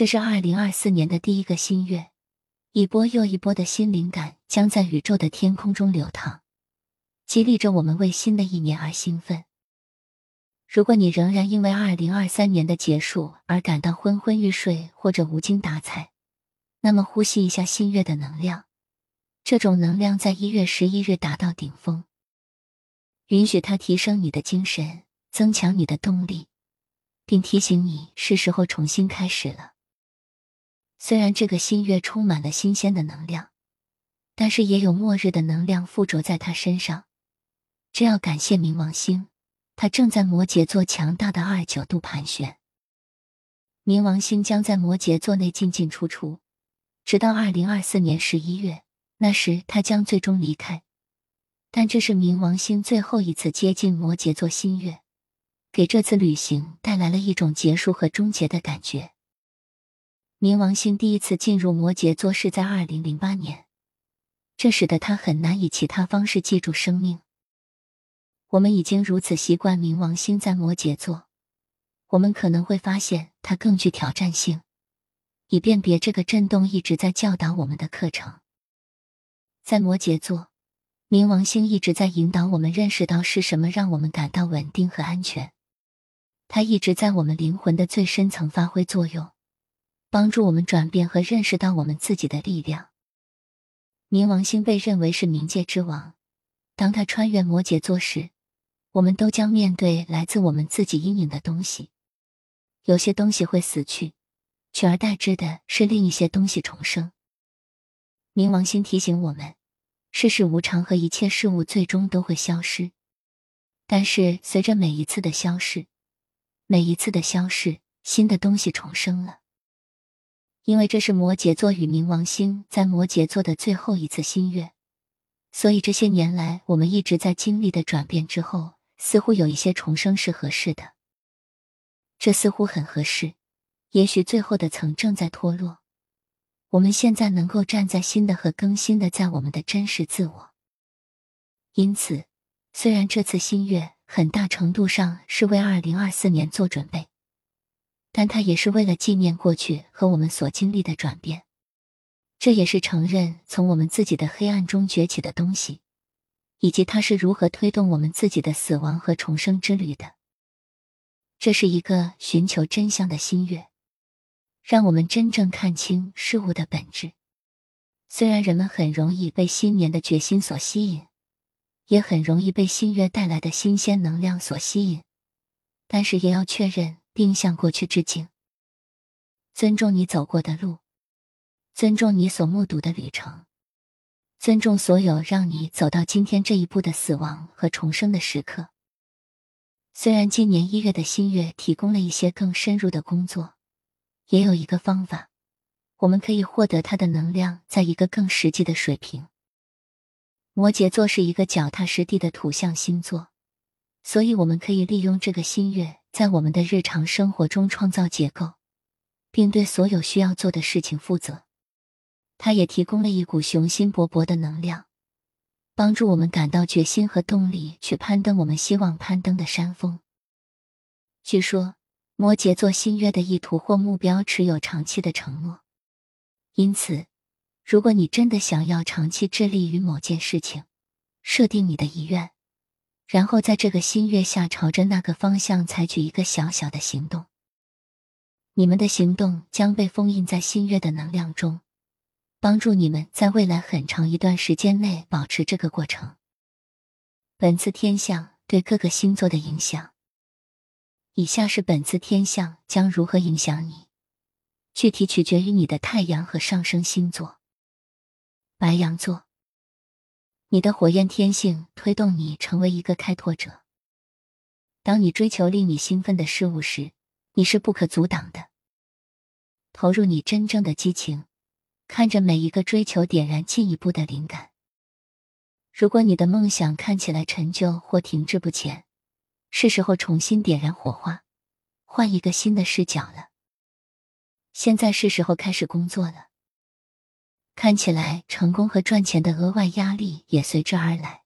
这是二零二四年的第一个新月，一波又一波的新灵感将在宇宙的天空中流淌，激励着我们为新的一年而兴奋。如果你仍然因为二零二三年的结束而感到昏昏欲睡或者无精打采，那么呼吸一下新月的能量，这种能量在一月十一日达到顶峰，允许它提升你的精神，增强你的动力，并提醒你是时候重新开始了。虽然这个新月充满了新鲜的能量，但是也有末日的能量附着在它身上，这要感谢冥王星。它正在摩羯座强大的二九度盘旋，冥王星将在摩羯座内进进出出，直到二零二四年十一月，那时它将最终离开。但这是冥王星最后一次接近摩羯座新月，给这次旅行带来了一种结束和终结的感觉。冥王星第一次进入摩羯座是在二零零八年，这使得他很难以其他方式记住生命。我们已经如此习惯冥王星在摩羯座，我们可能会发现它更具挑战性，以辨别这个震动一直在教导我们的课程。在摩羯座，冥王星一直在引导我们认识到是什么让我们感到稳定和安全。它一直在我们灵魂的最深层发挥作用，帮助我们转变和认识到我们自己的力量。冥王星被认为是冥界之王，当他穿越摩羯座时。我们都将面对来自我们自己阴影的东西，有些东西会死去，取而代之的是另一些东西重生。冥王星提醒我们，世事无常和一切事物最终都会消失，但是随着每一次的消逝，每一次的消逝，新的东西重生了。因为这是摩羯座与冥王星在摩羯座的最后一次新月，所以这些年来我们一直在经历的转变之后。似乎有一些重生是合适的，这似乎很合适。也许最后的层正在脱落，我们现在能够站在新的和更新的在我们的真实自我。因此，虽然这次新月很大程度上是为二零二四年做准备，但它也是为了纪念过去和我们所经历的转变。这也是承认从我们自己的黑暗中崛起的东西。以及它是如何推动我们自己的死亡和重生之旅的？这是一个寻求真相的心愿，让我们真正看清事物的本质。虽然人们很容易被新年的决心所吸引，也很容易被新月带来的新鲜能量所吸引，但是也要确认并向过去致敬，尊重你走过的路，尊重你所目睹的旅程。尊重所有让你走到今天这一步的死亡和重生的时刻。虽然今年一月的新月提供了一些更深入的工作，也有一个方法，我们可以获得它的能量在一个更实际的水平。摩羯座是一个脚踏实地的土象星座，所以我们可以利用这个新月，在我们的日常生活中创造结构，并对所有需要做的事情负责。它也提供了一股雄心勃勃的能量，帮助我们感到决心和动力去攀登我们希望攀登的山峰。据说，摩羯座新月的意图或目标持有长期的承诺，因此，如果你真的想要长期致力于某件事情，设定你的遗愿，然后在这个新月下朝着那个方向采取一个小小的行动，你们的行动将被封印在新月的能量中。帮助你们在未来很长一段时间内保持这个过程。本次天象对各个星座的影响，以下是本次天象将如何影响你，具体取决于你的太阳和上升星座。白羊座，你的火焰天性推动你成为一个开拓者。当你追求令你兴奋的事物时，你是不可阻挡的。投入你真正的激情。看着每一个追求点燃进一步的灵感。如果你的梦想看起来陈旧或停滞不前，是时候重新点燃火花，换一个新的视角了。现在是时候开始工作了。看起来成功和赚钱的额外压力也随之而来。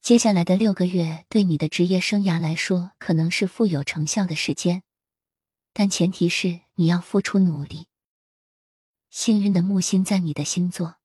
接下来的六个月对你的职业生涯来说可能是富有成效的时间，但前提是你要付出努力。幸运的木星在你的星座，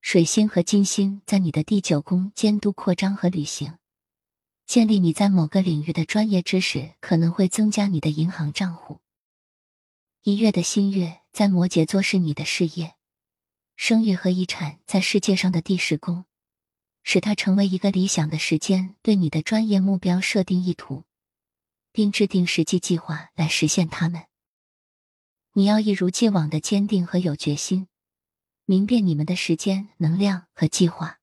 水星和金星在你的第九宫，监督扩张和旅行。建立你在某个领域的专业知识，可能会增加你的银行账户。一月的新月在摩羯座是你的事业、生育和遗产在世界上的第十宫，使它成为一个理想的时间，对你的专业目标设定意图，并制定实际计划来实现它们。你要一如既往的坚定和有决心，明辨你们的时间、能量和计划。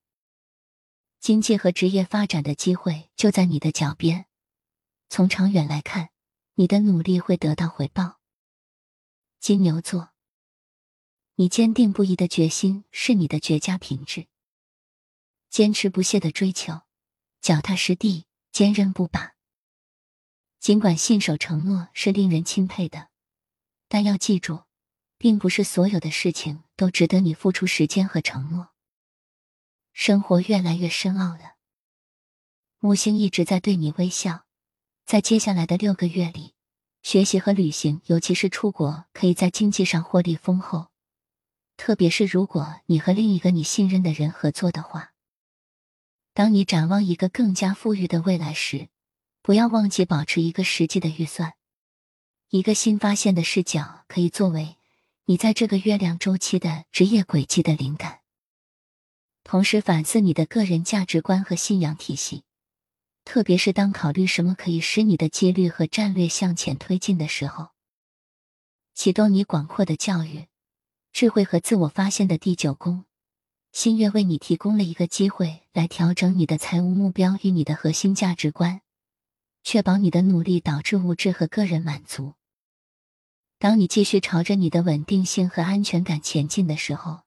经济和职业发展的机会就在你的脚边。从长远来看，你的努力会得到回报。金牛座，你坚定不移的决心是你的绝佳品质。坚持不懈的追求，脚踏实地，坚韧不拔。尽管信守承诺是令人钦佩的，但要记住，并不是所有的事情都值得你付出时间和承诺。生活越来越深奥了。木星一直在对你微笑，在接下来的六个月里，学习和旅行，尤其是出国，可以在经济上获利丰厚。特别是如果你和另一个你信任的人合作的话。当你展望一个更加富裕的未来时，不要忘记保持一个实际的预算。一个新发现的视角可以作为你在这个月亮周期的职业轨迹的灵感。同时反思你的个人价值观和信仰体系，特别是当考虑什么可以使你的纪律和战略向前推进的时候。启动你广阔的教育、智慧和自我发现的第九宫，新月为你提供了一个机会来调整你的财务目标与你的核心价值观，确保你的努力导致物质和个人满足。当你继续朝着你的稳定性和安全感前进的时候。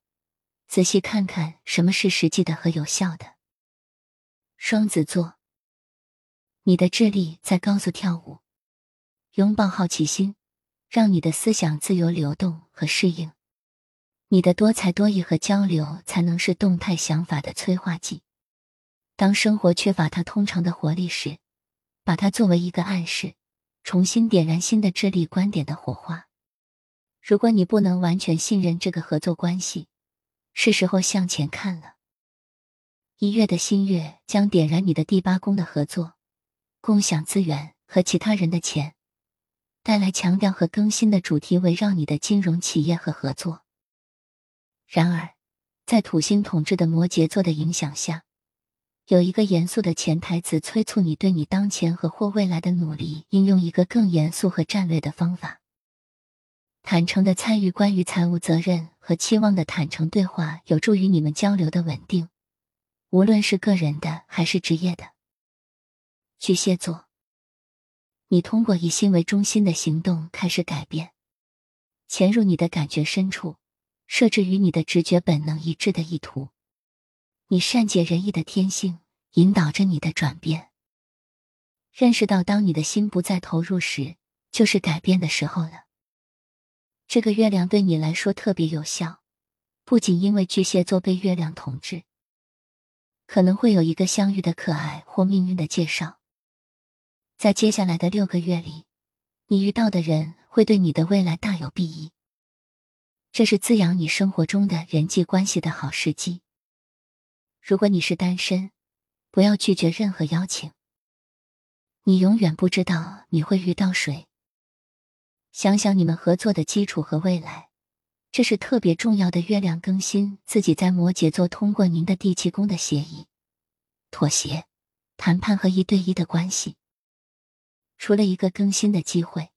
仔细看看什么是实际的和有效的。双子座，你的智力在高速跳舞，拥抱好奇心，让你的思想自由流动和适应。你的多才多艺和交流才能是动态想法的催化剂。当生活缺乏它通常的活力时，把它作为一个暗示，重新点燃新的智力观点的火花。如果你不能完全信任这个合作关系，是时候向前看了。一月的新月将点燃你的第八宫的合作、共享资源和其他人的钱，带来强调和更新的主题，围绕你的金融企业和合作。然而，在土星统治的摩羯座的影响下，有一个严肃的潜台词催促你对你当前和或未来的努力应用一个更严肃和战略的方法。坦诚的参与关于财务责任和期望的坦诚对话，有助于你们交流的稳定，无论是个人的还是职业的。巨蟹座，你通过以心为中心的行动开始改变，潜入你的感觉深处，设置与你的直觉本能一致的意图。你善解人意的天性引导着你的转变。认识到，当你的心不再投入时，就是改变的时候了。这个月亮对你来说特别有效，不仅因为巨蟹座被月亮统治，可能会有一个相遇的可爱或命运的介绍。在接下来的六个月里，你遇到的人会对你的未来大有裨益，这是滋养你生活中的人际关系的好时机。如果你是单身，不要拒绝任何邀请，你永远不知道你会遇到谁。想想你们合作的基础和未来，这是特别重要的。月亮更新自己在摩羯座，通过您的第七宫的协议、妥协、谈判和一对一的关系。除了一个更新的机会，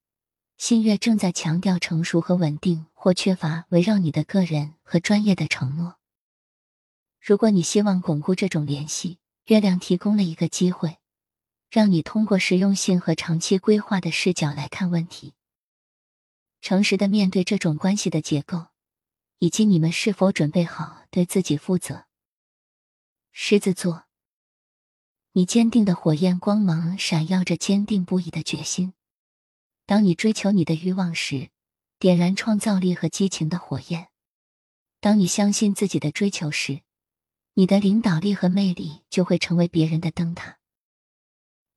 新月正在强调成熟和稳定，或缺乏围绕你的个人和专业的承诺。如果你希望巩固这种联系，月亮提供了一个机会，让你通过实用性和长期规划的视角来看问题。诚实的面对这种关系的结构，以及你们是否准备好对自己负责。狮子座，你坚定的火焰光芒闪耀着坚定不移的决心。当你追求你的欲望时，点燃创造力和激情的火焰。当你相信自己的追求时，你的领导力和魅力就会成为别人的灯塔。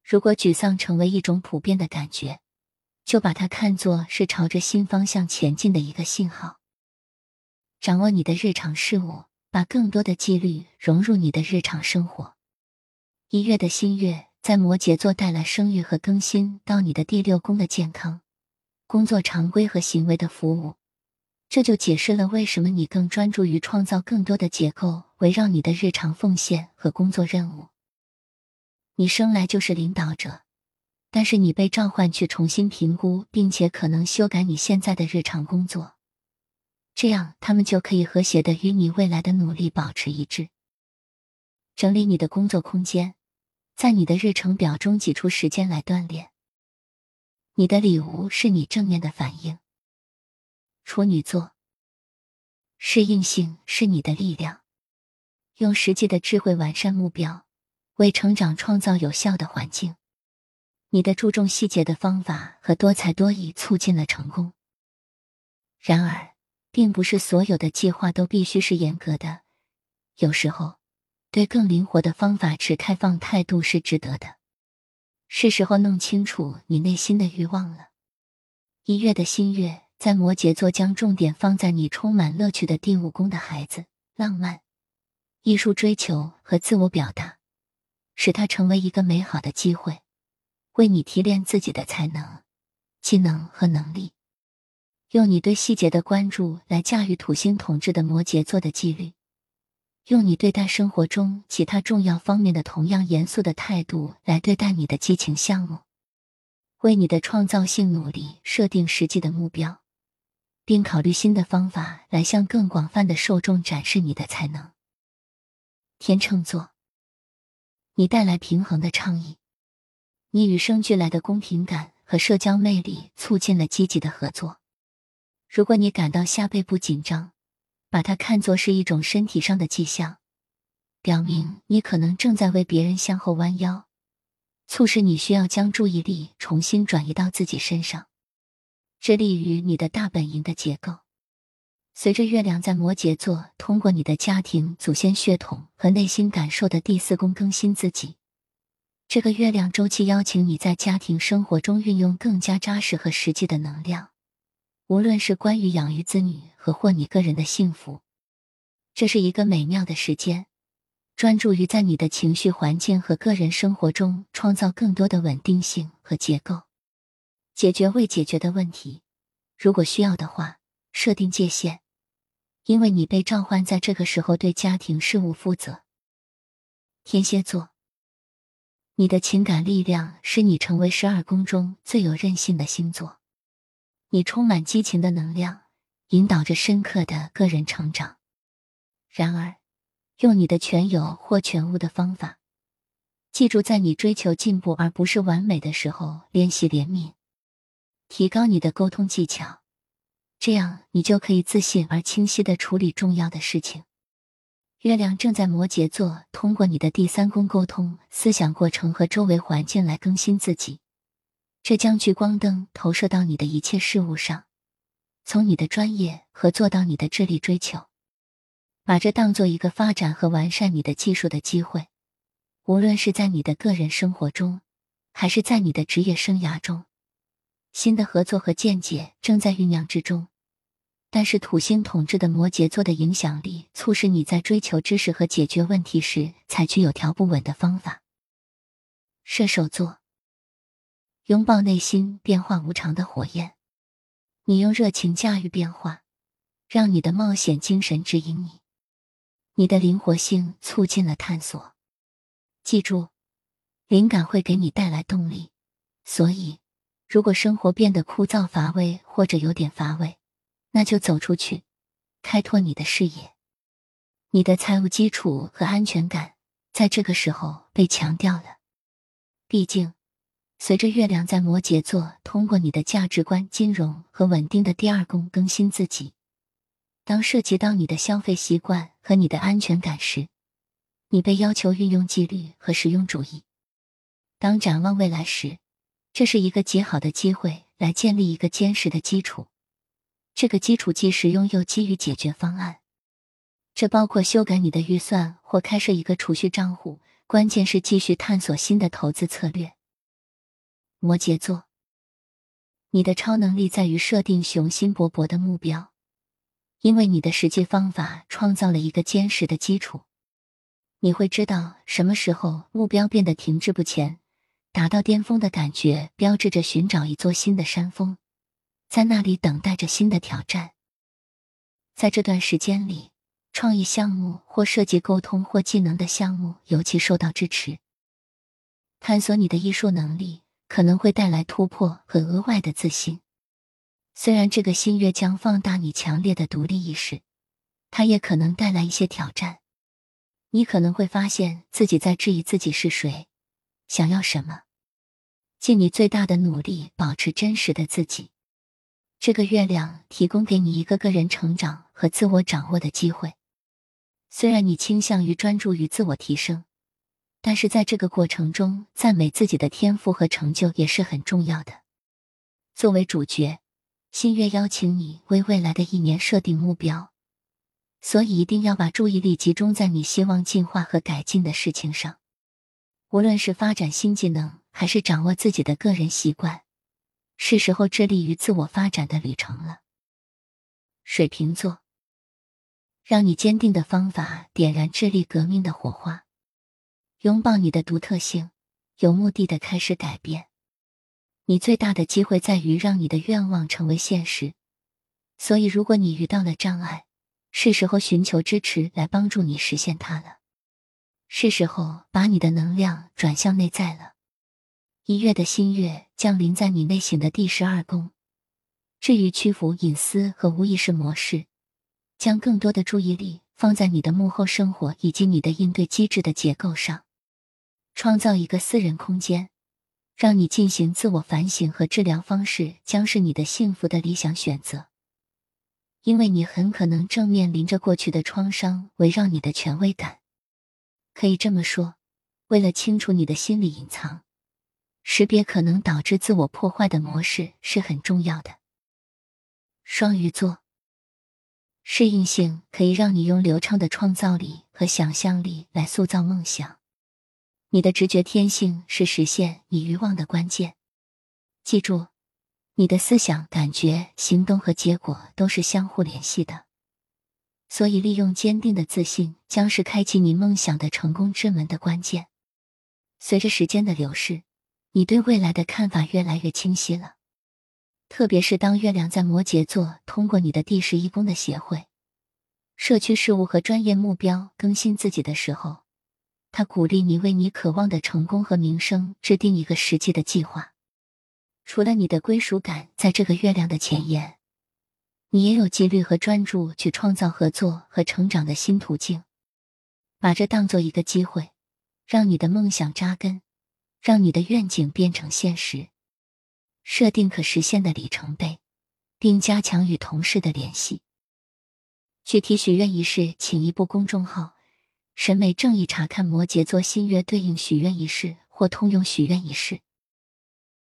如果沮丧成为一种普遍的感觉，就把它看作是朝着新方向前进的一个信号。掌握你的日常事务，把更多的纪律融入你的日常生活。一月的新月在摩羯座带来生育和更新到你的第六宫的健康、工作常规和行为的服务。这就解释了为什么你更专注于创造更多的结构，围绕你的日常奉献和工作任务。你生来就是领导者，但是你被召唤去重新评估，并且可能修改你现在的日常工作，这样他们就可以和谐的与你未来的努力保持一致。整理你的工作空间，在你的日程表中挤出时间来锻炼。你的礼物是你正面的反应。处女座，适应性是你的力量，用实际的智慧完善目标，为成长创造有效的环境。你的注重细节的方法和多才多艺促进了成功。然而，并不是所有的计划都必须是严格的，有时候，对更灵活的方法持开放态度是值得的。是时候弄清楚你内心的欲望了。一月的新月。在摩羯座，将重点放在你充满乐趣的第五宫的孩子，浪漫、艺术追求和自我表达，使它成为一个美好的机会，为你提炼自己的才能、技能和能力。用你对细节的关注来驾驭土星统治的摩羯座的纪律，用你对待生活中其他重要方面的同样严肃的态度来对待你的激情项目，为你的创造性努力设定实际的目标。并考虑新的方法来向更广泛的受众展示你的才能。天秤座，你带来平衡的倡议，你与生俱来的公平感和社交魅力促进了积极的合作。如果你感到下背部紧张，把它看作是一种身体上的迹象，表明你可能正在为别人向后弯腰，促使你需要将注意力重新转移到自己身上。致力于你的大本营的结构。随着月亮在摩羯座通过你的家庭、祖先血统和内心感受的第四宫更新自己，这个月亮周期邀请你在家庭生活中运用更加扎实和实际的能量，无论是关于养育子女和或你个人的幸福。这是一个美妙的时间，专注于在你的情绪环境和个人生活中创造更多的稳定性和结构。解决未解决的问题，如果需要的话，设定界限，因为你被召唤在这个时候对家庭事务负责。天蝎座，你的情感力量使你成为十二宫中最有韧性的星座，你充满激情的能量，引导着深刻的个人成长。然而，用你的全有或全无的方法，记住，在你追求进步而不是完美的时候，练习怜悯。提高你的沟通技巧，这样你就可以自信而清晰的处理重要的事情。月亮正在摩羯座，通过你的第三宫沟通思想过程和周围环境来更新自己，这将聚光灯投射到你的一切事物上，从你的专业合作到你的智力追求，把这当做一个发展和完善你的技术的机会，无论是在你的个人生活中，还是在你的职业生涯中。新的合作和见解正在酝酿之中，但是土星统治的摩羯座的影响力促使你在追求知识和解决问题时采取有条不紊的方法。射手座，拥抱内心变化无常的火焰，你用热情驾驭变化，让你的冒险精神指引你，你的灵活性促进了探索。记住，灵感会给你带来动力，所以。如果生活变得枯燥乏味或者有点乏味，那就走出去，开拓你的视野。你的财务基础和安全感在这个时候被强调了。毕竟，随着月亮在摩羯座通过你的价值观、金融和稳定的第二宫更新自己，当涉及到你的消费习惯和你的安全感时，你被要求运用纪律和实用主义。当展望未来时。这是一个极好的机会，来建立一个坚实的基础。这个基础既实用又基于解决方案。这包括修改你的预算或开设一个储蓄账户。关键是继续探索新的投资策略。摩羯座，你的超能力在于设定雄心勃勃的目标，因为你的实际方法创造了一个坚实的基础。你会知道什么时候目标变得停滞不前，达到巅峰的感觉标志着寻找一座新的山峰，在那里等待着新的挑战。在这段时间里，创意项目或涉及沟通或技能的项目尤其受到支持。探索你的艺术能力可能会带来突破和额外的自信。虽然这个新月将放大你强烈的独立意识，它也可能带来一些挑战。你可能会发现自己在质疑自己是谁，想要什么，尽你最大的努力保持真实的自己。这个月亮提供给你一个个人成长和自我掌握的机会。虽然你倾向于专注于自我提升，但是在这个过程中，赞美自己的天赋和成就也是很重要的。作为主角，新月邀请你为未来的一年设定目标。所以一定要把注意力集中在你希望进化和改进的事情上，无论是发展新技能，还是掌握自己的个人习惯，是时候致力于自我发展的旅程了。水瓶座，让你坚定的方法点燃智力革命的火花，拥抱你的独特性，有目的的开始改变。你最大的机会在于让你的愿望成为现实，所以如果你遇到了障碍，是时候寻求支持来帮助你实现它了。是时候把你的能量转向内在了。一月的新月降临在你内省的第十二宫，至于屈服隐私和无意识模式，将更多的注意力放在你的幕后生活以及你的应对机制的结构上，创造一个私人空间，让你进行自我反省和治疗方式，将是你的幸福的理想选择。因为你很可能正面临着过去的创伤围绕你的权威感，可以这么说，为了清除你的心理隐藏，识别可能导致自我破坏的模式是很重要的。双鱼座，适应性可以让你用流畅的创造力和想象力来塑造梦想。你的直觉天性是实现你欲望的关键，记住。你的思想、感觉、行动和结果都是相互联系的，所以利用坚定的自信将是开启你梦想的成功之门的关键。随着时间的流逝，你对未来的看法越来越清晰了。特别是当月亮在摩羯座通过你的第十一宫的协会、社区事务和专业目标更新自己的时候，他鼓励你为你渴望的成功和名声制定一个实际的计划。除了你的归属感，在这个月亮的前沿，你也有纪律和专注去创造合作和成长的新途径。把这当做一个机会，让你的梦想扎根，让你的愿景变成现实。设定可实现的里程碑，并加强与同事的联系。具体许愿仪式，请一步公众号“审美正义”查看摩羯座新月对应许愿仪式或通用许愿仪式。